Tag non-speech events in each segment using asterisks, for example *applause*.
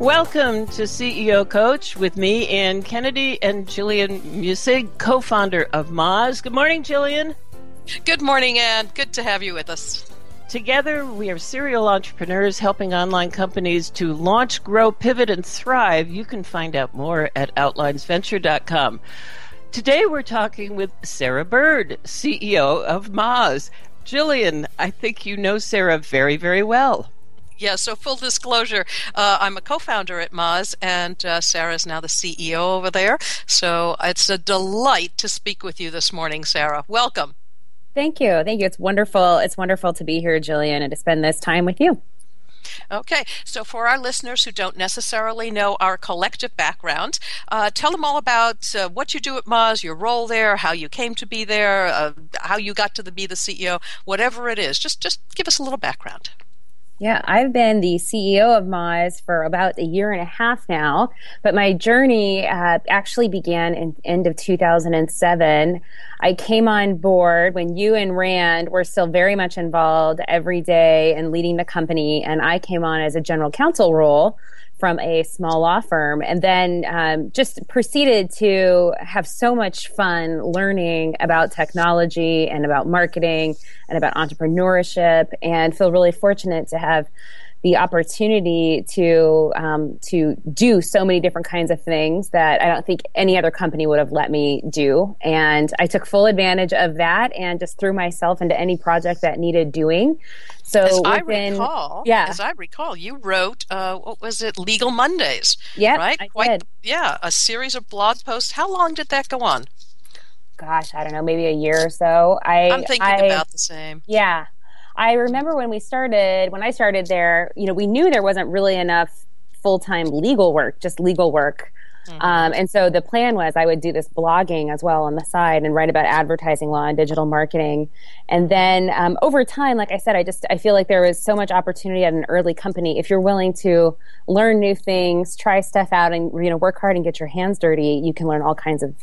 Welcome to CEO Coach with me, Ann Kennedy, and Jillian Muessig, co founder of Moz. Good morning, Jillian. Good morning, Ann. Good to have you with us. Together, we are serial entrepreneurs helping online companies to launch, grow, pivot, and thrive. You can find out more at outlinesventure.com. Today, we're talking with Sarah Bird, CEO of Moz. Jillian, I think you know Sarah very, very well. Yeah, so full disclosure, uh, I'm a co founder at Moz, and uh, Sarah is now the CEO over there. So it's a delight to speak with you this morning, Sarah. Welcome. Thank you. Thank you. It's wonderful. It's wonderful to be here, Jillian, and to spend this time with you. Okay, so for our listeners who don't necessarily know our collective background, uh, tell them all about uh, what you do at Moz, your role there, how you came to be there, uh, how you got to the, be the CEO, whatever it is. Just just give us a little background. Yeah, I've been the CEO of Moz for about a year and a half now, but my journey uh, actually began in end of 2007. I came on board when you and Rand were still very much involved every day and leading the company, and I came on as a general counsel role from a small law firm and then um, just proceeded to have so much fun learning about technology and about marketing and about entrepreneurship and feel really fortunate to have the opportunity to um, to do so many different kinds of things that I don't think any other company would have let me do. And I took full advantage of that and just threw myself into any project that needed doing. So as within, I recall, yeah, as I recall, you wrote uh, what was it, Legal Mondays? Yeah, right. I Quite, did. yeah, a series of blog posts. How long did that go on? Gosh, I don't know, maybe a year or so. I, I'm thinking I, about the same. Yeah, I remember when we started, when I started there, you know, we knew there wasn't really enough full time legal work, just legal work. Mm-hmm. Um, and so the plan was I would do this blogging as well on the side and write about advertising law and digital marketing. And then um, over time, like I said, I just I feel like there was so much opportunity at an early company. If you're willing to learn new things, try stuff out, and you know work hard and get your hands dirty, you can learn all kinds of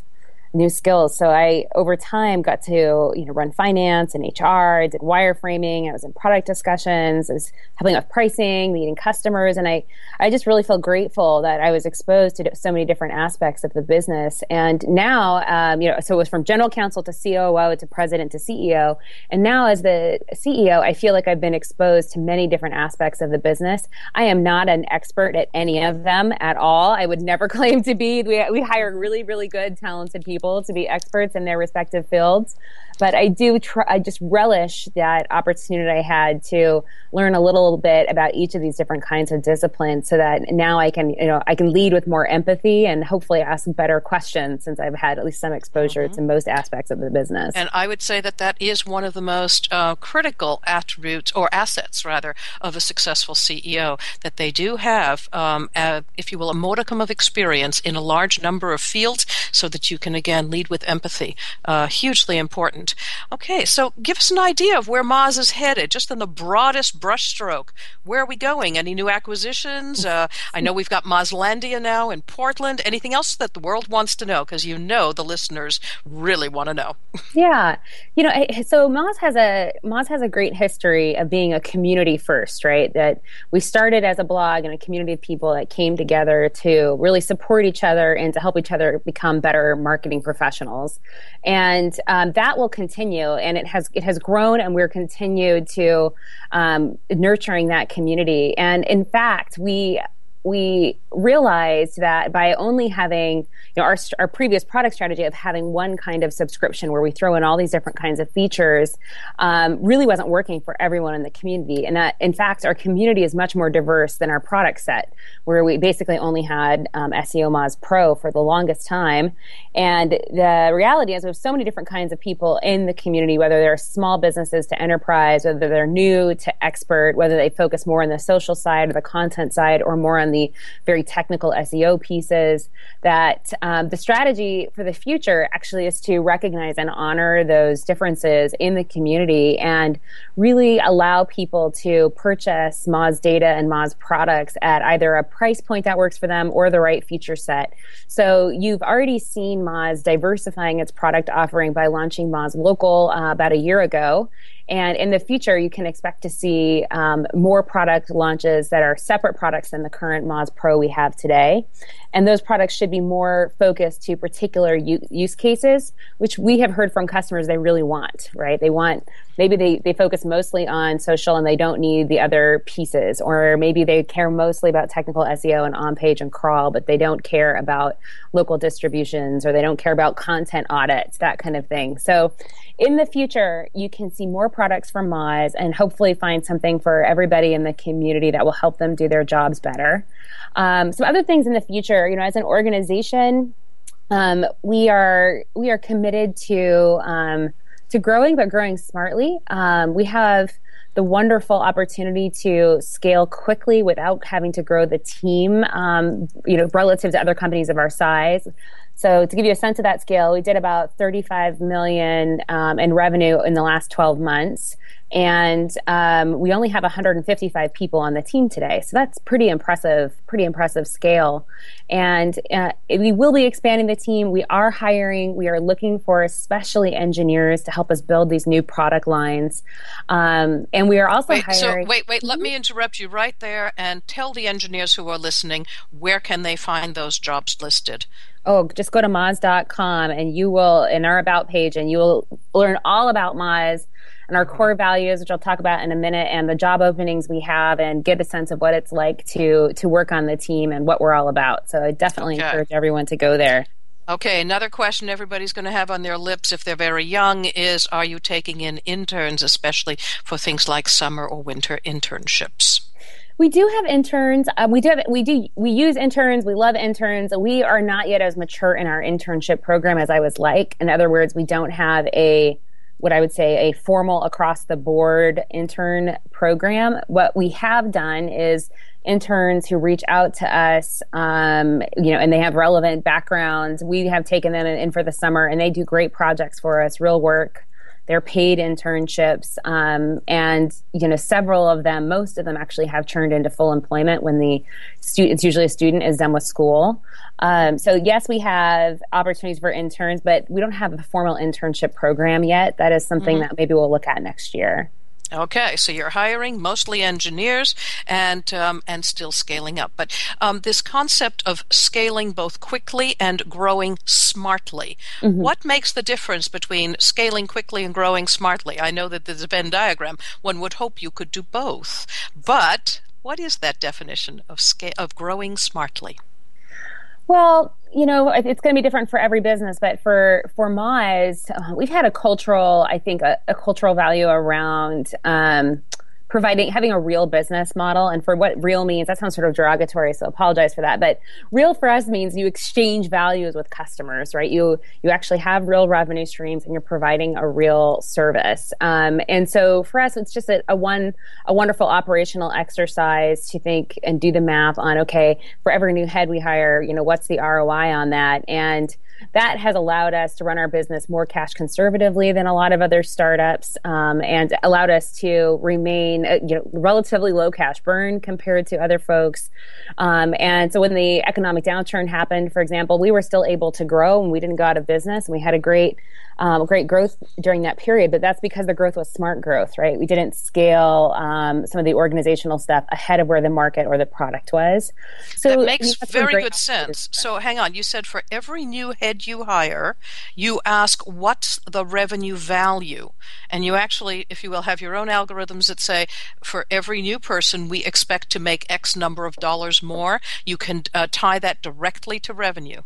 new skills. So I, over time, got to you know run finance and HR. I did wireframing. I was in product discussions. I was helping with pricing, meeting customers, and I, I just really feel grateful that I was exposed to so many different aspects of the business. And now, um, you know, so it was from general counsel to COO to president to CEO, and now as the CEO, I feel like I've been exposed to many different aspects of the business. I am not an expert at any of them at all. I would never *laughs* claim to be. We we hire really, really good, talented people people to be experts in their respective fields but I do try, I just relish that opportunity I had to learn a little bit about each of these different kinds of disciplines so that now I can, you know, I can lead with more empathy and hopefully ask better questions since I've had at least some exposure mm-hmm. to most aspects of the business. And I would say that that is one of the most uh, critical attributes or assets rather of a successful CEO that they do have, um, a, if you will, a modicum of experience in a large number of fields so that you can again lead with empathy. Uh, hugely important. Okay, so give us an idea of where Moz is headed, just in the broadest brushstroke. Where are we going? Any new acquisitions? Uh, I know we've got Mozlandia now in Portland. Anything else that the world wants to know? Because you know the listeners really want to know. *laughs* yeah, you know, so Moz has a Moz has a great history of being a community first, right? That we started as a blog and a community of people that came together to really support each other and to help each other become better marketing professionals, and um, that will continue, and it has it has grown, and we're continued to um, nurturing that community. And in fact, we we realized that by only having you know our, our previous product strategy of having one kind of subscription where we throw in all these different kinds of features um, really wasn't working for everyone in the community. And that in fact our community is much more diverse than our product set where we basically only had um, SEOmoz Pro for the longest time. And the reality is we have so many different kinds of people in the community whether they're small businesses to enterprise whether they're new to expert whether they focus more on the social side or the content side or more on the very technical SEO pieces. That um, the strategy for the future actually is to recognize and honor those differences in the community and really allow people to purchase Moz data and Moz products at either a price point that works for them or the right feature set. So you've already seen Moz diversifying its product offering by launching Moz Local uh, about a year ago. And in the future, you can expect to see um, more product launches that are separate products than the current Moz Pro we have today. And those products should be more focused to particular u- use cases, which we have heard from customers they really want, right? They want, maybe they, they focus mostly on social and they don't need the other pieces, or maybe they care mostly about technical SEO and on page and crawl, but they don't care about local distributions or they don't care about content audits, that kind of thing. So in the future, you can see more products from Moz and hopefully find something for everybody in the community that will help them do their jobs better. Um, some other things in the future, you know, as an organization, um, we are we are committed to um, to growing, but growing smartly. Um, we have the wonderful opportunity to scale quickly without having to grow the team, um, you know, relative to other companies of our size. So to give you a sense of that scale, we did about 35 million um, in revenue in the last 12 months, and um, we only have 155 people on the team today. So that's pretty impressive, pretty impressive scale. And uh, we will be expanding the team. We are hiring. We are looking for especially engineers to help us build these new product lines. Um, and we are also wait, hiring. So wait, wait. Let me interrupt you right there and tell the engineers who are listening where can they find those jobs listed oh, just go to Moz.com and you will, in our About page, and you will learn all about Moz and our core values, which I'll talk about in a minute, and the job openings we have, and get a sense of what it's like to to work on the team and what we're all about. So I definitely okay. encourage everyone to go there. Okay, another question everybody's going to have on their lips if they're very young is Are you taking in interns, especially for things like summer or winter internships? We do have interns. Um, we do have, we do we use interns. We love interns. We are not yet as mature in our internship program as I was like. In other words, we don't have a what I would say a formal across the board intern program. What we have done is interns who reach out to us, um, you know, and they have relevant backgrounds. We have taken them in for the summer, and they do great projects for us, real work. They're paid internships, um, and you know several of them, most of them actually have turned into full employment when the student, it's usually a student is done with school. Um, so yes, we have opportunities for interns, but we don't have a formal internship program yet. That is something mm-hmm. that maybe we'll look at next year. Okay, so you're hiring mostly engineers and um, and still scaling up. But um, this concept of scaling both quickly and growing smartly, mm-hmm. what makes the difference between scaling quickly and growing smartly? I know that there's a Venn diagram. One would hope you could do both, but what is that definition of scale of growing smartly? Well, you know, it's going to be different for every business, but for for Moz, uh, we've had a cultural, I think, a, a cultural value around um, providing having a real business model. And for what real means that sounds sort of derogatory so apologize for that. But real for us means you exchange values with customers right? You you actually have real revenue streams and you're providing a real service. Um, and so for us it's just a, a one a wonderful operational exercise to think and do the math on okay for every new head we hire you know what's the roi on that? And that has allowed us to run our business more cash conservatively than a lot of other startups um, and allowed us to remain uh, you know, relatively low cash burn compared to other folks. Um, and so when the economic downturn happened, for example, we were still able to grow and we didn't go out of business and we had a great um, great growth during that period, but that's because the growth was smart growth, right? We didn't scale um, some of the organizational stuff ahead of where the market or the product was. So that makes very good sense. So hang on, you said for every new head you hire, you ask what's the revenue value, and you actually, if you will, have your own algorithms that say for every new person we expect to make X number of dollars more. You can uh, tie that directly to revenue.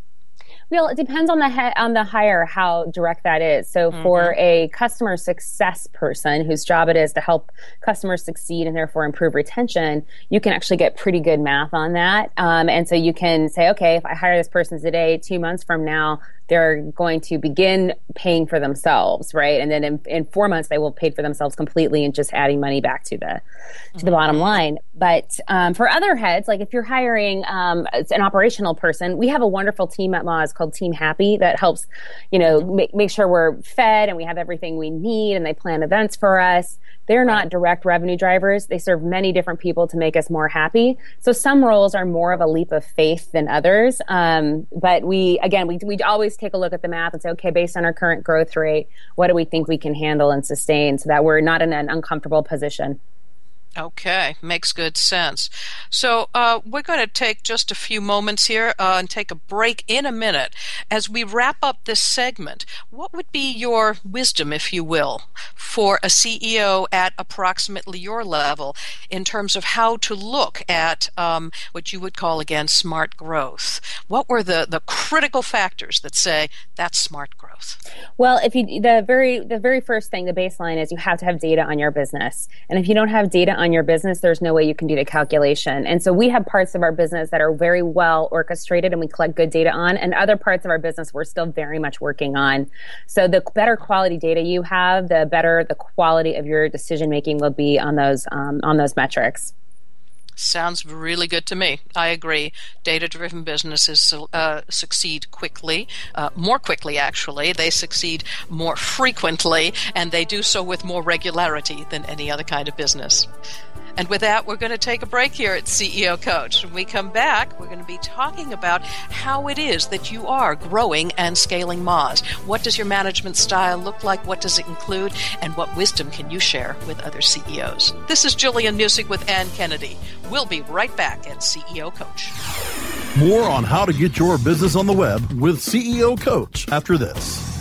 Well, it depends on the he- on the hire how direct that is. So mm-hmm. for a customer success person whose job it is to help customers succeed and therefore improve retention, you can actually get pretty good math on that. Um, and so you can say, okay, if I hire this person today, two months from now, they're going to begin paying for themselves, right? And then in, in, four months, they will pay for themselves completely and just adding money back to the to the bottom mm-hmm. line. But um, for other heads, like if you're hiring um, an operational person, we have a wonderful team at Moz called Team Happy that helps, you know, make, make sure we're fed and we have everything we need, and they plan events for us. They're not direct revenue drivers. They serve many different people to make us more happy. So some roles are more of a leap of faith than others. Um, but we, again, we, we always take a look at the math and say, okay, based on our current growth rate, what do we think we can handle and sustain so that we're not in an uncomfortable position? Okay, makes good sense. So uh, we're going to take just a few moments here uh, and take a break in a minute. As we wrap up this segment, what would be your wisdom, if you will, for a CEO at approximately your level in terms of how to look at um, what you would call, again, smart growth? What were the, the critical factors that say that's smart growth? Well, if you the very the very first thing, the baseline is you have to have data on your business, and if you don't have data on your business, there's no way you can do the calculation. And so we have parts of our business that are very well orchestrated and we collect good data on, and other parts of our business we're still very much working on. So the better quality data you have, the better the quality of your decision making will be on those um, on those metrics. Sounds really good to me. I agree. Data driven businesses uh, succeed quickly, uh, more quickly, actually. They succeed more frequently, and they do so with more regularity than any other kind of business. And with that, we're going to take a break here at CEO Coach. When we come back, we're going to be talking about how it is that you are growing and scaling Moz. What does your management style look like? What does it include? And what wisdom can you share with other CEOs? This is Jillian Muessig with Ann Kennedy. We'll be right back at CEO Coach. More on how to get your business on the web with CEO Coach after this.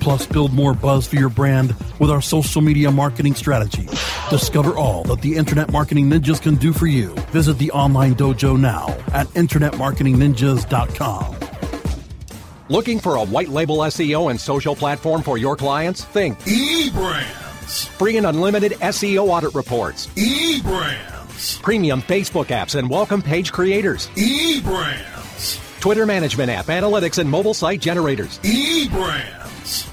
Plus, build more buzz for your brand with our social media marketing strategy. Discover all that the Internet Marketing Ninjas can do for you. Visit the online dojo now at InternetMarketingNinjas.com. Looking for a white label SEO and social platform for your clients? Think eBrands. Free and unlimited SEO audit reports. eBrands. Premium Facebook apps and welcome page creators. eBrands. Twitter management app, analytics, and mobile site generators. eBrands.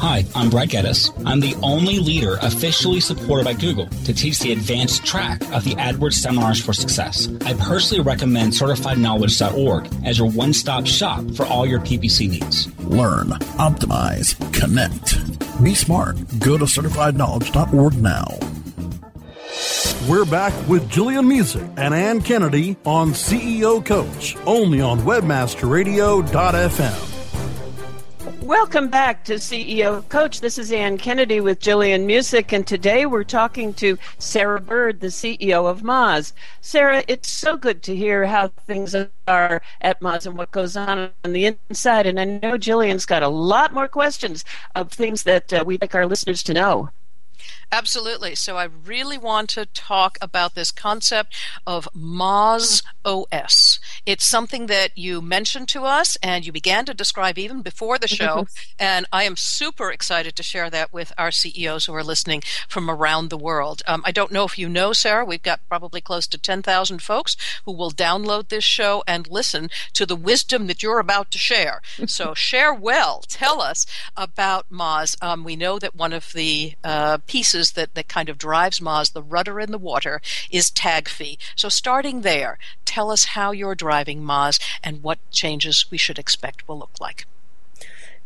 Hi, I'm Brad Geddes. I'm the only leader officially supported by Google to teach the advanced track of the AdWords Seminars for Success. I personally recommend CertifiedKnowledge.org as your one stop shop for all your PPC needs. Learn, optimize, connect. Be smart. Go to certifiedknowledge.org now. We're back with Jillian Muessig and Ann Kennedy on CEO Coach, only on webmasterradio.fm. Welcome back to CEO Coach. This is Ann Kennedy with Jillian Muessig, and today we're talking to Sarah Bird, the CEO of Moz. Sarah, it's so good to hear how things are at Moz and what goes on on the inside. And I know Jillian's got a lot more questions of things that uh, we'd like our listeners to know. Absolutely. So I really want to talk about this concept of Moz OS. It's something that you mentioned to us and you began to describe even before the show. and I am super excited to share that with our CEOs who are listening from around the world. Um, I don't know if you know, Sarah, we've got probably close to 10,000 folks who will download this show and listen to the wisdom that you're about to share. *laughs* so share well. Tell us about Moz. Um, we know that one of the uh, pieces that, that kind of drives Moz, the rudder in the water, is TAGFEE. So starting there, tell us how you're driving Moz and what changes we should expect will look like.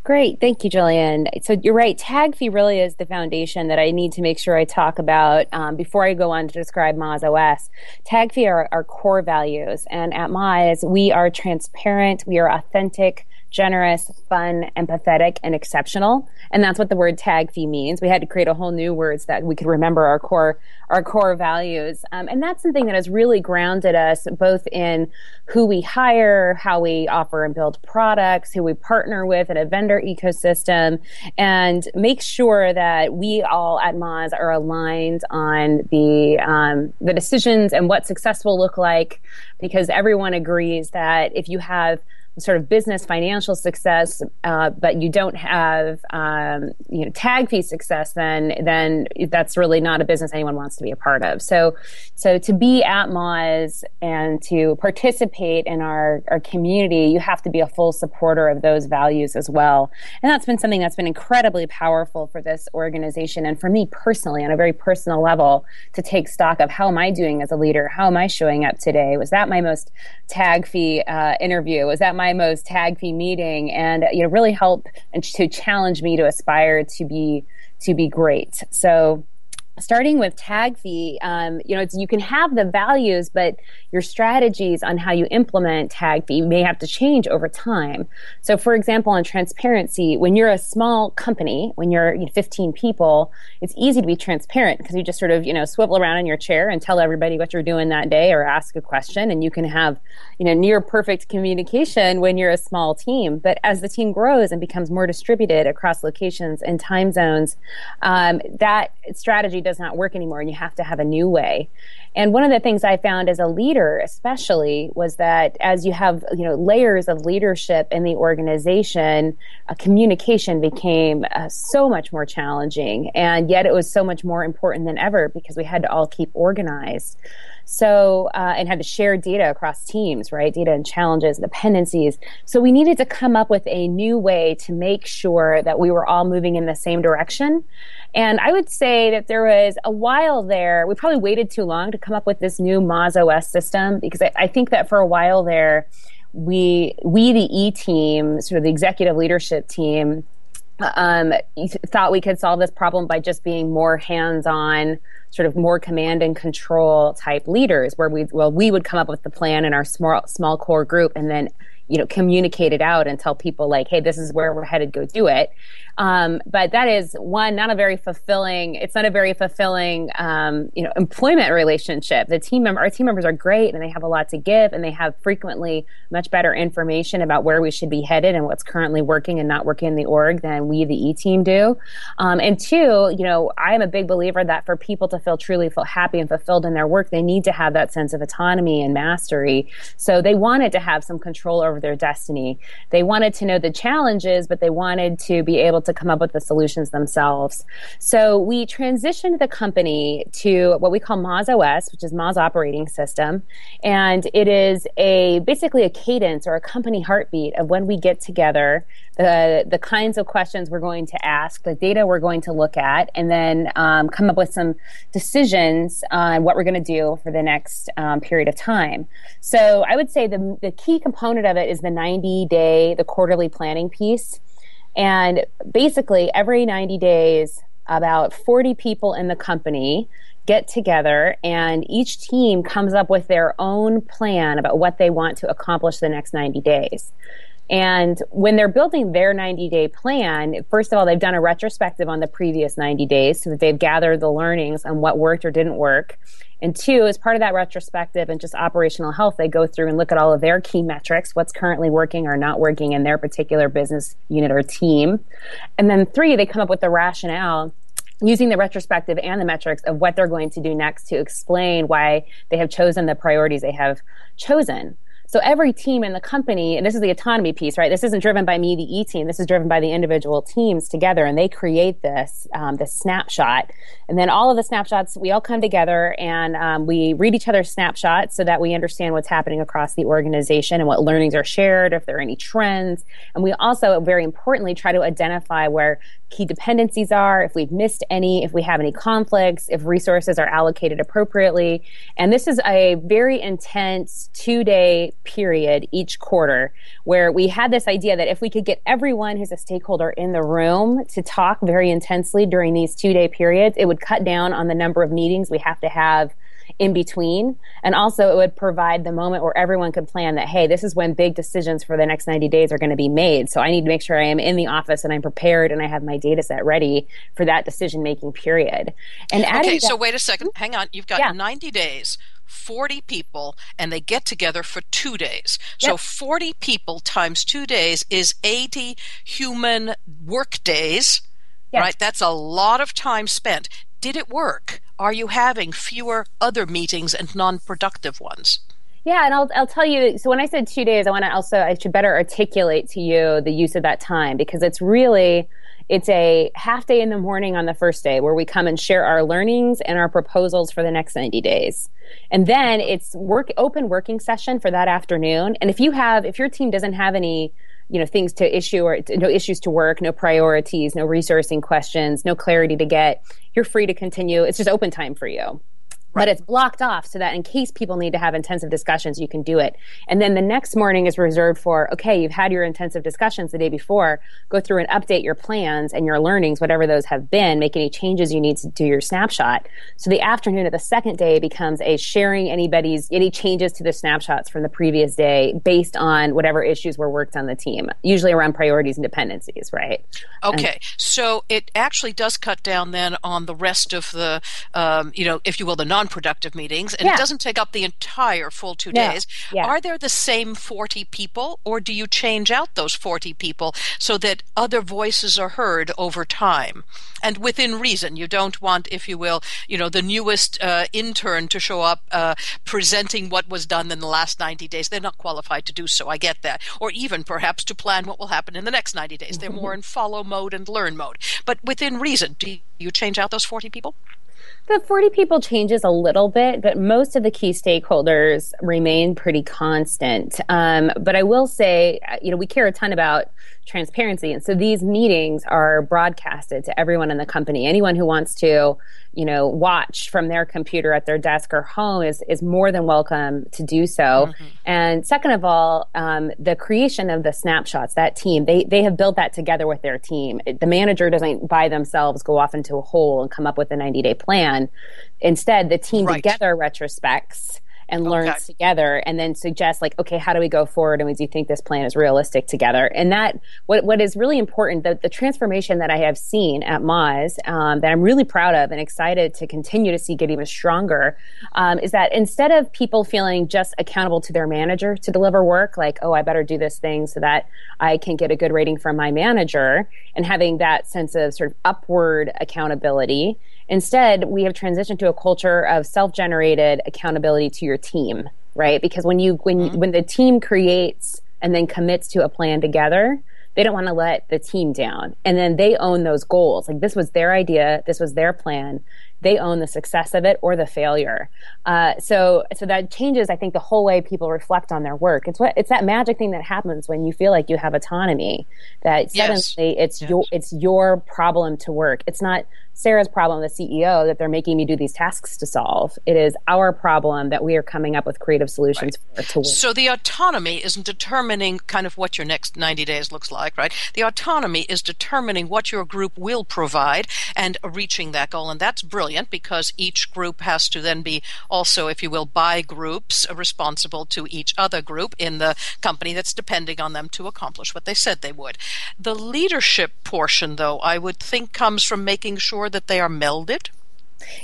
Great. Thank you, Jillian. So you're right. TAGFEE really is the foundation that I need to make sure I talk about um, before I go on to describe Moz OS. TAGFEE are our core values. And at Moz, we are transparent, we are authentic, generous, fun, empathetic, and exceptional. And that's what the word TAGFEE means. We had to create a whole new words that we could remember our core our core values. Um, and that's something that has really grounded us both in who we hire, how we offer and build products, who we partner with in a vendor ecosystem, and make sure that we all at Moz are aligned on the um, the decisions and what success will look like, because everyone agrees that if you have sort of business financial success, uh, but you don't have um, you know TAGFEE success, then then that's really not a business anyone wants to be a part of. So so to be at Moz and to participate in our our community, you have to be a full supporter of those values as well. And that's been something that's been incredibly powerful for this organization and for me personally on a very personal level to take stock of how am I doing as a leader? How am I showing up today? Was that my most TAGFEE uh, interview? Was that my most TAGFEE meeting and you know really help and to challenge me to aspire to be to be great. So starting with TAGFEE um, you know you can have the values but your strategies on how you implement TAGFEE may have to change over time. So for example on transparency when you're a small company when you're you know, 15 people it's easy to be transparent because you just sort of you know swivel around in your chair and tell everybody what you're doing that day or ask a question and you can have you know near perfect communication when you're a small team but as the team grows and becomes more distributed across locations and time zones um, that strategy does not work anymore and you have to have a new way. And one of the things I found as a leader, especially, was that as you have you know layers of leadership in the organization, uh, communication became uh, so much more challenging, and yet it was so much more important than ever because we had to all keep organized. So, uh, and had to share data across teams, right? Data and challenges, dependencies. So we needed to come up with a new way to make sure that we were all moving in the same direction. And I would say that there was a while there, we probably waited too long to come up with this new Moz OS system because I, I think that for a while there, we, we, the E team, sort of the executive leadership team, um, thought we could solve this problem by just being more hands-on sort of more command and control type leaders where we well we would come up with the plan in our small small core group and then you know communicate it out and tell people like hey this is where we're headed go do it um, but that is one, not a very fulfilling. It's not a very fulfilling, um, you know, employment relationship. The team member, our team members are great, and they have a lot to give, and they have frequently much better information about where we should be headed and what's currently working and not working in the org than we, the E team, do. Um, and two, you know, I am a big believer that for people to feel truly feel happy and fulfilled in their work, they need to have that sense of autonomy and mastery. So they wanted to have some control over their destiny. They wanted to know the challenges, but they wanted to be able to to come up with the solutions themselves. So we transitioned the company to what we call Moz OS, which is Moz operating system. And it is a basically a cadence or a company heartbeat of when we get together, the, the kinds of questions we're going to ask, the data we're going to look at, and then um, come up with some decisions on what we're going to do for the next um, period of time. So I would say the, the key component of it is the 90 day, the quarterly planning piece. And basically, every 90 days, about 40 people in the company get together and each team comes up with their own plan about what they want to accomplish the next 90 days. And when they're building their 90 day plan, first of all, they've done a retrospective on the previous 90 days so that they've gathered the learnings on what worked or didn't work. And two, as part of that retrospective and just operational health, they go through and look at all of their key metrics, what's currently working or not working in their particular business unit or team. And then three, they come up with the rationale using the retrospective and the metrics of what they're going to do next to explain why they have chosen the priorities they have chosen. So every team in the company, and this is the autonomy piece, right? This isn't driven by me, the E team. This is driven by the individual teams together, and they create this um, this snapshot. And then all of the snapshots, we all come together and um, we read each other's snapshots so that we understand what's happening across the organization and what learnings are shared, if there are any trends. And we also, very importantly, try to identify where key dependencies are, if we've missed any, if we have any conflicts, if resources are allocated appropriately. And this is a very intense two day period each quarter where we had this idea that if we could get everyone who's a stakeholder in the room to talk very intensely during these two day periods, it would cut down on the number of meetings we have to have in between. And also, it would provide the moment where everyone could plan that, hey, this is when big decisions for the next 90 days are going to be made. So I need to make sure I am in the office and I'm prepared and I have my data set ready for that decision making period. And okay, so wait a second. Hang on. You've got yeah. 90 days. 40 people and they get together for two days. Yep. So 40 people times two days is 80 human work days. Yep. Right? That's a lot of time spent. Did it work? Are you having fewer other meetings and non productive ones? Yeah, and I'll, I'll tell you. So when I said two days, I want to also I should better articulate to you the use of that time because it's really it's a half day in the morning on the first day where we come and share our learnings and our proposals for the next 90 days. And then it's work open working session for that afternoon. And if you have if your team doesn't have any you know things to issue or no issues to work no priorities no resourcing questions no clarity to get. You're free to continue. It's just open time for you Right. But it's blocked off so that in case people need to have intensive discussions, you can do it. And then the next morning is reserved for, okay, you've had your intensive discussions the day before, go through and update your plans and your learnings, whatever those have been, make any changes you need to do your snapshot. So the afternoon of the second day becomes a sharing anybody's, any changes to the snapshots from the previous day based on whatever issues were worked on the team, usually around priorities and dependencies, right? Okay. And, so it actually does cut down then on the rest of the, um, you know, if you will, the non-productive meetings, and yeah. it doesn't take up the entire full two no. days. Yeah. Are there the same 40 people, or do you change out those 40 people so that other voices are heard over time and within reason? You don't want, if you will, you know, the newest uh, intern to show up uh, presenting what was done in the last 90 days. They're not qualified to do so. I get that. Or even perhaps to plan what will happen in the next 90 days. They're more in follow mode and learn mode. But within reason, do you change out those 40 people? The 40 people changes a little bit, but most of the key stakeholders remain pretty constant. Um, but I will say, uh, you know, we care a ton about transparency. And so these meetings are broadcasted to everyone in the company. Anyone who wants to, you know, watch from their computer at their desk or home is, is more than welcome to do so. Mm-hmm. And second of all, um, the creation of the snapshots, that team, they, they have built that together with their team. The manager doesn't by themselves go off into a hole and come up with a 90 day plan. Instead, the team right. together retrospects and okay. learns together and then suggest like okay how do we go forward and do you think this plan is realistic together and that what, what is really important the, the transformation that i have seen at moz um, that i'm really proud of and excited to continue to see get even stronger um, is that instead of people feeling just accountable to their manager to deliver work like oh i better do this thing so that i can get a good rating from my manager and having that sense of sort of upward accountability Instead, we have transitioned to a culture of self-generated accountability to your team, right? Because when you when mm-hmm. when the team creates and then commits to a plan together, they don't want to let the team down. And then they own those goals. Like this was their idea, this was their plan they own the success of it or the failure. Uh, so, so that changes, I think, the whole way people reflect on their work. It's what it's that magic thing that happens when you feel like you have autonomy. That yes. suddenly it's yes. your it's your problem to work. It's not Sarah's problem, the CEO, that they're making me do these tasks to solve. It is our problem that we are coming up with creative solutions right. for. To so the autonomy isn't determining kind of what your next 90 days looks like, right? The autonomy is determining what your group will provide and reaching that goal. And that's brilliant because each group has to then be also, if you will, by groups uh, responsible to each other group in the company that's depending on them to accomplish what they said they would. The leadership portion, though, I would think comes from making sure that they are melded?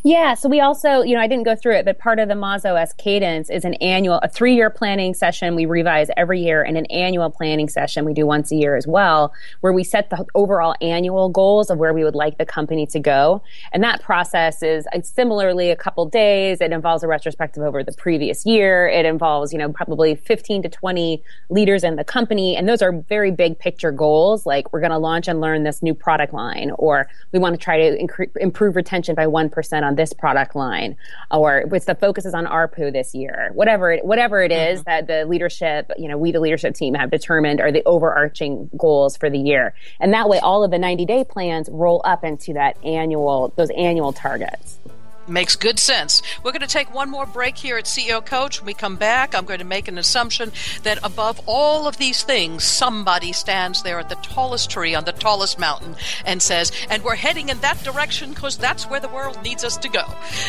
Yeah, so we also, you know, I didn't go through it, but part of the MozOS cadence is an annual, a three year planning session we revise every year, and an annual planning session we do once a year as well, where we set the overall annual goals of where we would like the company to go. And that process is similarly a couple days. It involves a retrospective over the previous year. It involves, you know, probably 15 to 20 leaders in the company. And those are very big picture goals, like we're going to launch and learn this new product line, or we want to try to incre- improve retention by 1% on this product line, or with the focus is on ARPU this year, whatever it, whatever it is mm-hmm. that the leadership, you know, we the leadership team have determined are the overarching goals for the year, and that way all of the 90 day plans roll up into that annual those annual targets. Makes good sense. We're going to take one more break here at CEO Coach. When we come back, I'm going to make an assumption that above all of these things, somebody stands there at the tallest tree on the tallest mountain and says, and we're heading in that direction because that's where the world needs us to go.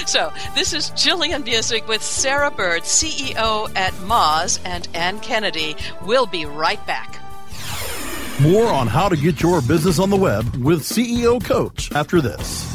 So this is Jillian Muessig with Sarah Bird, CEO at Moz, and Ann Kennedy. We'll be right back. More on how to get your business on the web with CEO Coach after this.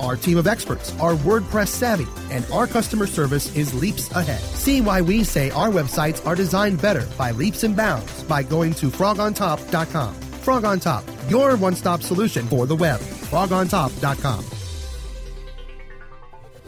Our team of experts are WordPress savvy, and our customer service is leaps ahead. See why we say our websites are designed better by leaps and bounds by going to frogontop.com. Frog on Top, your one stop solution for the web. frogontop.com.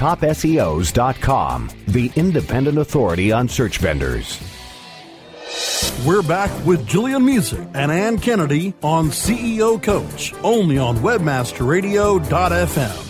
TopSEOs.com, the independent authority on search vendors. We're back with Jillian Muessig and Ann Kennedy on CEO Coach, only on WebmasterRadio.fm.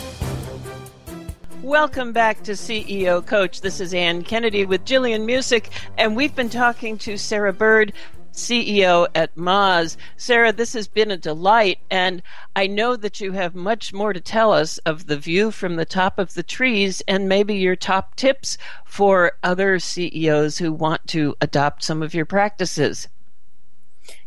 Welcome back to CEO Coach. This is Ann Kennedy with Jillian Muessig, and we've been talking to Sarah Bird CEO at Moz. Sarah, this has been a delight, and I know that you have much more to tell us of the view from the top of the trees and maybe your top tips for other CEOs who want to adopt some of your practices.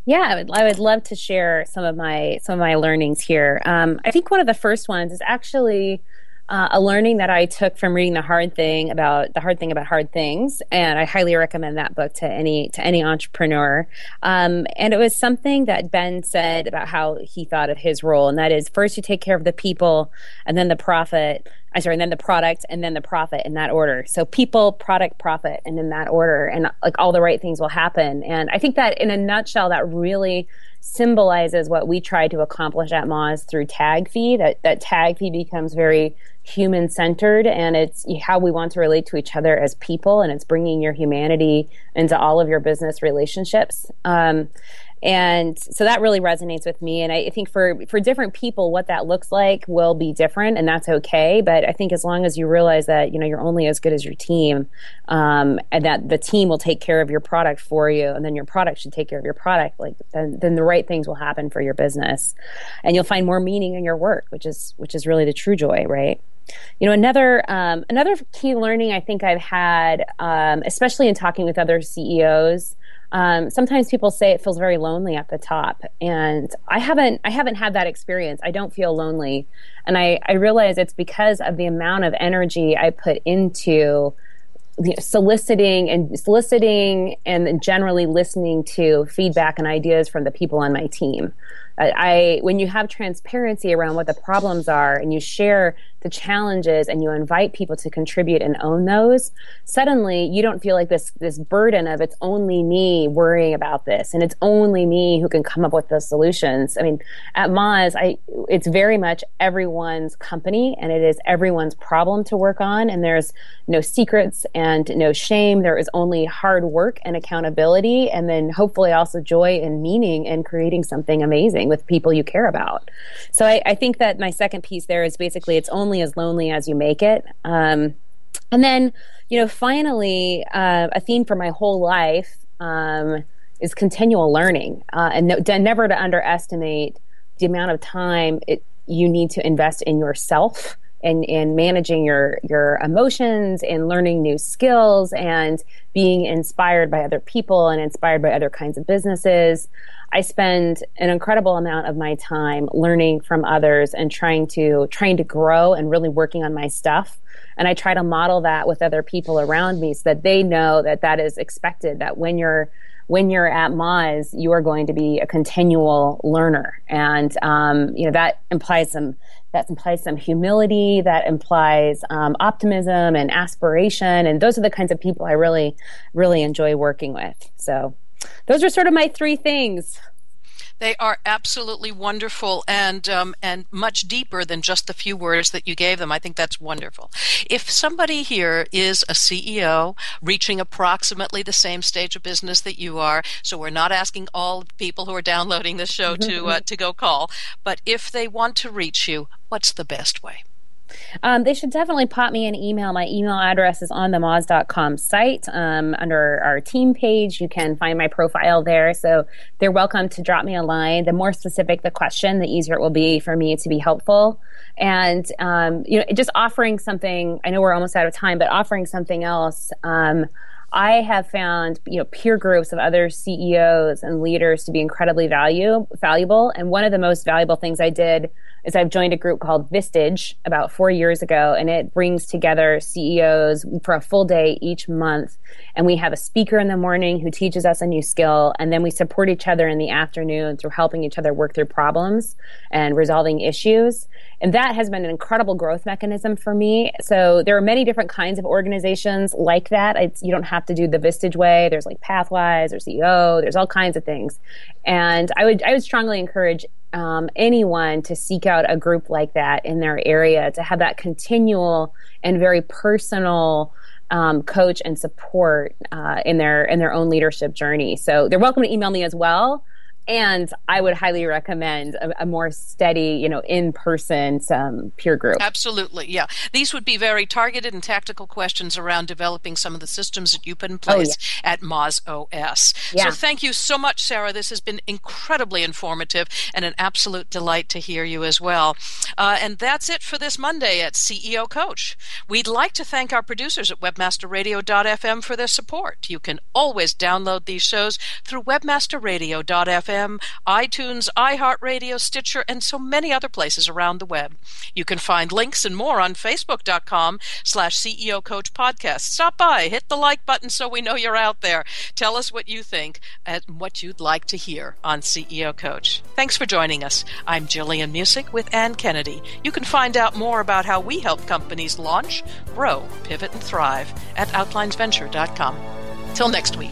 Yeah, I would, I would love to share some of my some of my learnings here. Um, I think one of the first ones is actually uh, a learning that I took from reading the hard thing about the hard thing about hard things, and I highly recommend that book to any to any entrepreneur. Um, and it was something that Ben said about how he thought of his role, and that is first you take care of the people, and then the profit. I'm sorry, and then the product, and then the profit in that order. So people, product, profit, and in that order, and like all the right things will happen. And I think that in a nutshell, that really symbolizes what we try to accomplish at Moz through TAGFEE. That that TAGFEE becomes very human centered and it's how we want to relate to each other as people and it's bringing your humanity into all of your business relationships um, and so that really resonates with me. And I, think for for different people what that looks like will be different and that's okay. But i think as long as you realize that you know you're only as good as your team um, and that the team will take care of your product for you and then your product should take care of your product like then, then the right things will happen for your business. And you'll find more meaning in your work which is which is really the true joy right? You know, another um, another key learning I think I've had, um, especially in talking with other CEOs. Um, sometimes people say it feels very lonely at the top, and I haven't I haven't had that experience. I don't feel lonely, and I I realize it's because of the amount of energy I put into soliciting and soliciting and generally listening to feedback and ideas from the people on my team. I, when you have transparency around what the problems are and you share the challenges and you invite people to contribute and own those, suddenly you don't feel like this this burden of it's only me worrying about this and it's only me who can come up with the solutions. I mean, at Moz, I it's very much everyone's company and it is everyone's problem to work on and there's no secrets and no shame. There is only hard work and accountability and then hopefully also joy and meaning in creating something amazing with people you care about. So I, I think that my second piece there is basically it's only as lonely as you make it. Um, and then, you know, finally, uh, a theme for my whole life um, is continual learning, uh, and no, never to underestimate the amount of time it, you need to invest in yourself and in managing your your emotions and learning new skills and being inspired by other people and inspired by other kinds of businesses. I spend an incredible amount of my time learning from others and trying to trying to grow and really working on my stuff. And I try to model that with other people around me so that they know that that is expected. That when you're when you're at Moz, you are going to be a continual learner, and um, you know that implies some that implies some humility, that implies um, optimism and aspiration, and those are the kinds of people I really really enjoy working with. So those are sort of my three things. They are absolutely wonderful and um, and much deeper than just the few words that you gave them. I think that's wonderful. If somebody here is a CEO reaching approximately the same stage of business that you are, so we're not asking all people who are downloading this show to uh, *laughs* to go call, but if they want to reach you, what's the best way? Um, they should definitely pop me an email. My email address is on the Moz.com site. Um, under our team page, you can find my profile there. So they're welcome to drop me a line. The more specific the question, the easier it will be for me to be helpful. And, um, you know, just offering something, I know we're almost out of time, but offering something else. I have found you know peer groups of other CEOs and leaders to be incredibly value valuable. And one of the most valuable things I did is I've joined a group called Vistage about four years ago, and it brings together CEOs for a full day each month. And we have a speaker in the morning who teaches us a new skill, and then we support each other in the afternoon through helping each other work through problems and resolving issues. And that has been an incredible growth mechanism for me. So there are many different kinds of organizations like that. It's, you don't have to do the Vistage way. There's like Pathwise or CEO. There's all kinds of things. And I would, I would strongly encourage um, anyone to seek out a group like that in their area to have that continual and very personal um, coach and support uh, in their in their own leadership journey. So they're welcome to email me as well and I would highly recommend a, a more steady, you know, in-person some peer group. Absolutely, yeah. These would be very targeted and tactical questions around developing some of the systems that you put in place oh, yeah. at Moz OS. Yeah. So thank you so much, Sarah. This has been incredibly informative and an absolute delight to hear you as well. Uh, and that's it for this Monday at CEO Coach. We'd like to thank our producers at WebmasterRadio.fm for their support. You can always download these shows through WebmasterRadio.fm FM, iTunes, iHeartRadio, Stitcher, and so many other places around the web. You can find links and more on Facebook.com slash CEO Coach Podcast. Stop by, hit the like button so we know you're out there. Tell us what you think and what you'd like to hear on CEO Coach. Thanks for joining us. I'm Jillian Muessig with Anne Kennedy. You can find out more about how we help companies launch, grow, pivot, and thrive at OutliersVenture.com. Till next week.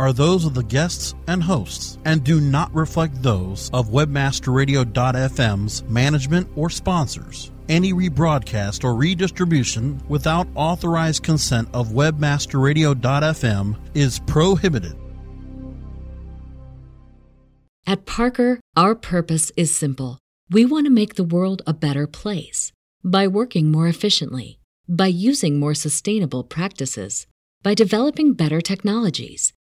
are those of the guests and hosts and do not reflect those of webmasterradio.fm's management or sponsors. Any rebroadcast or redistribution without authorized consent of webmasterradio.fm is prohibited. At Parker, our purpose is simple. We want to make the world a better place by working more efficiently, by using more sustainable practices, by developing better technologies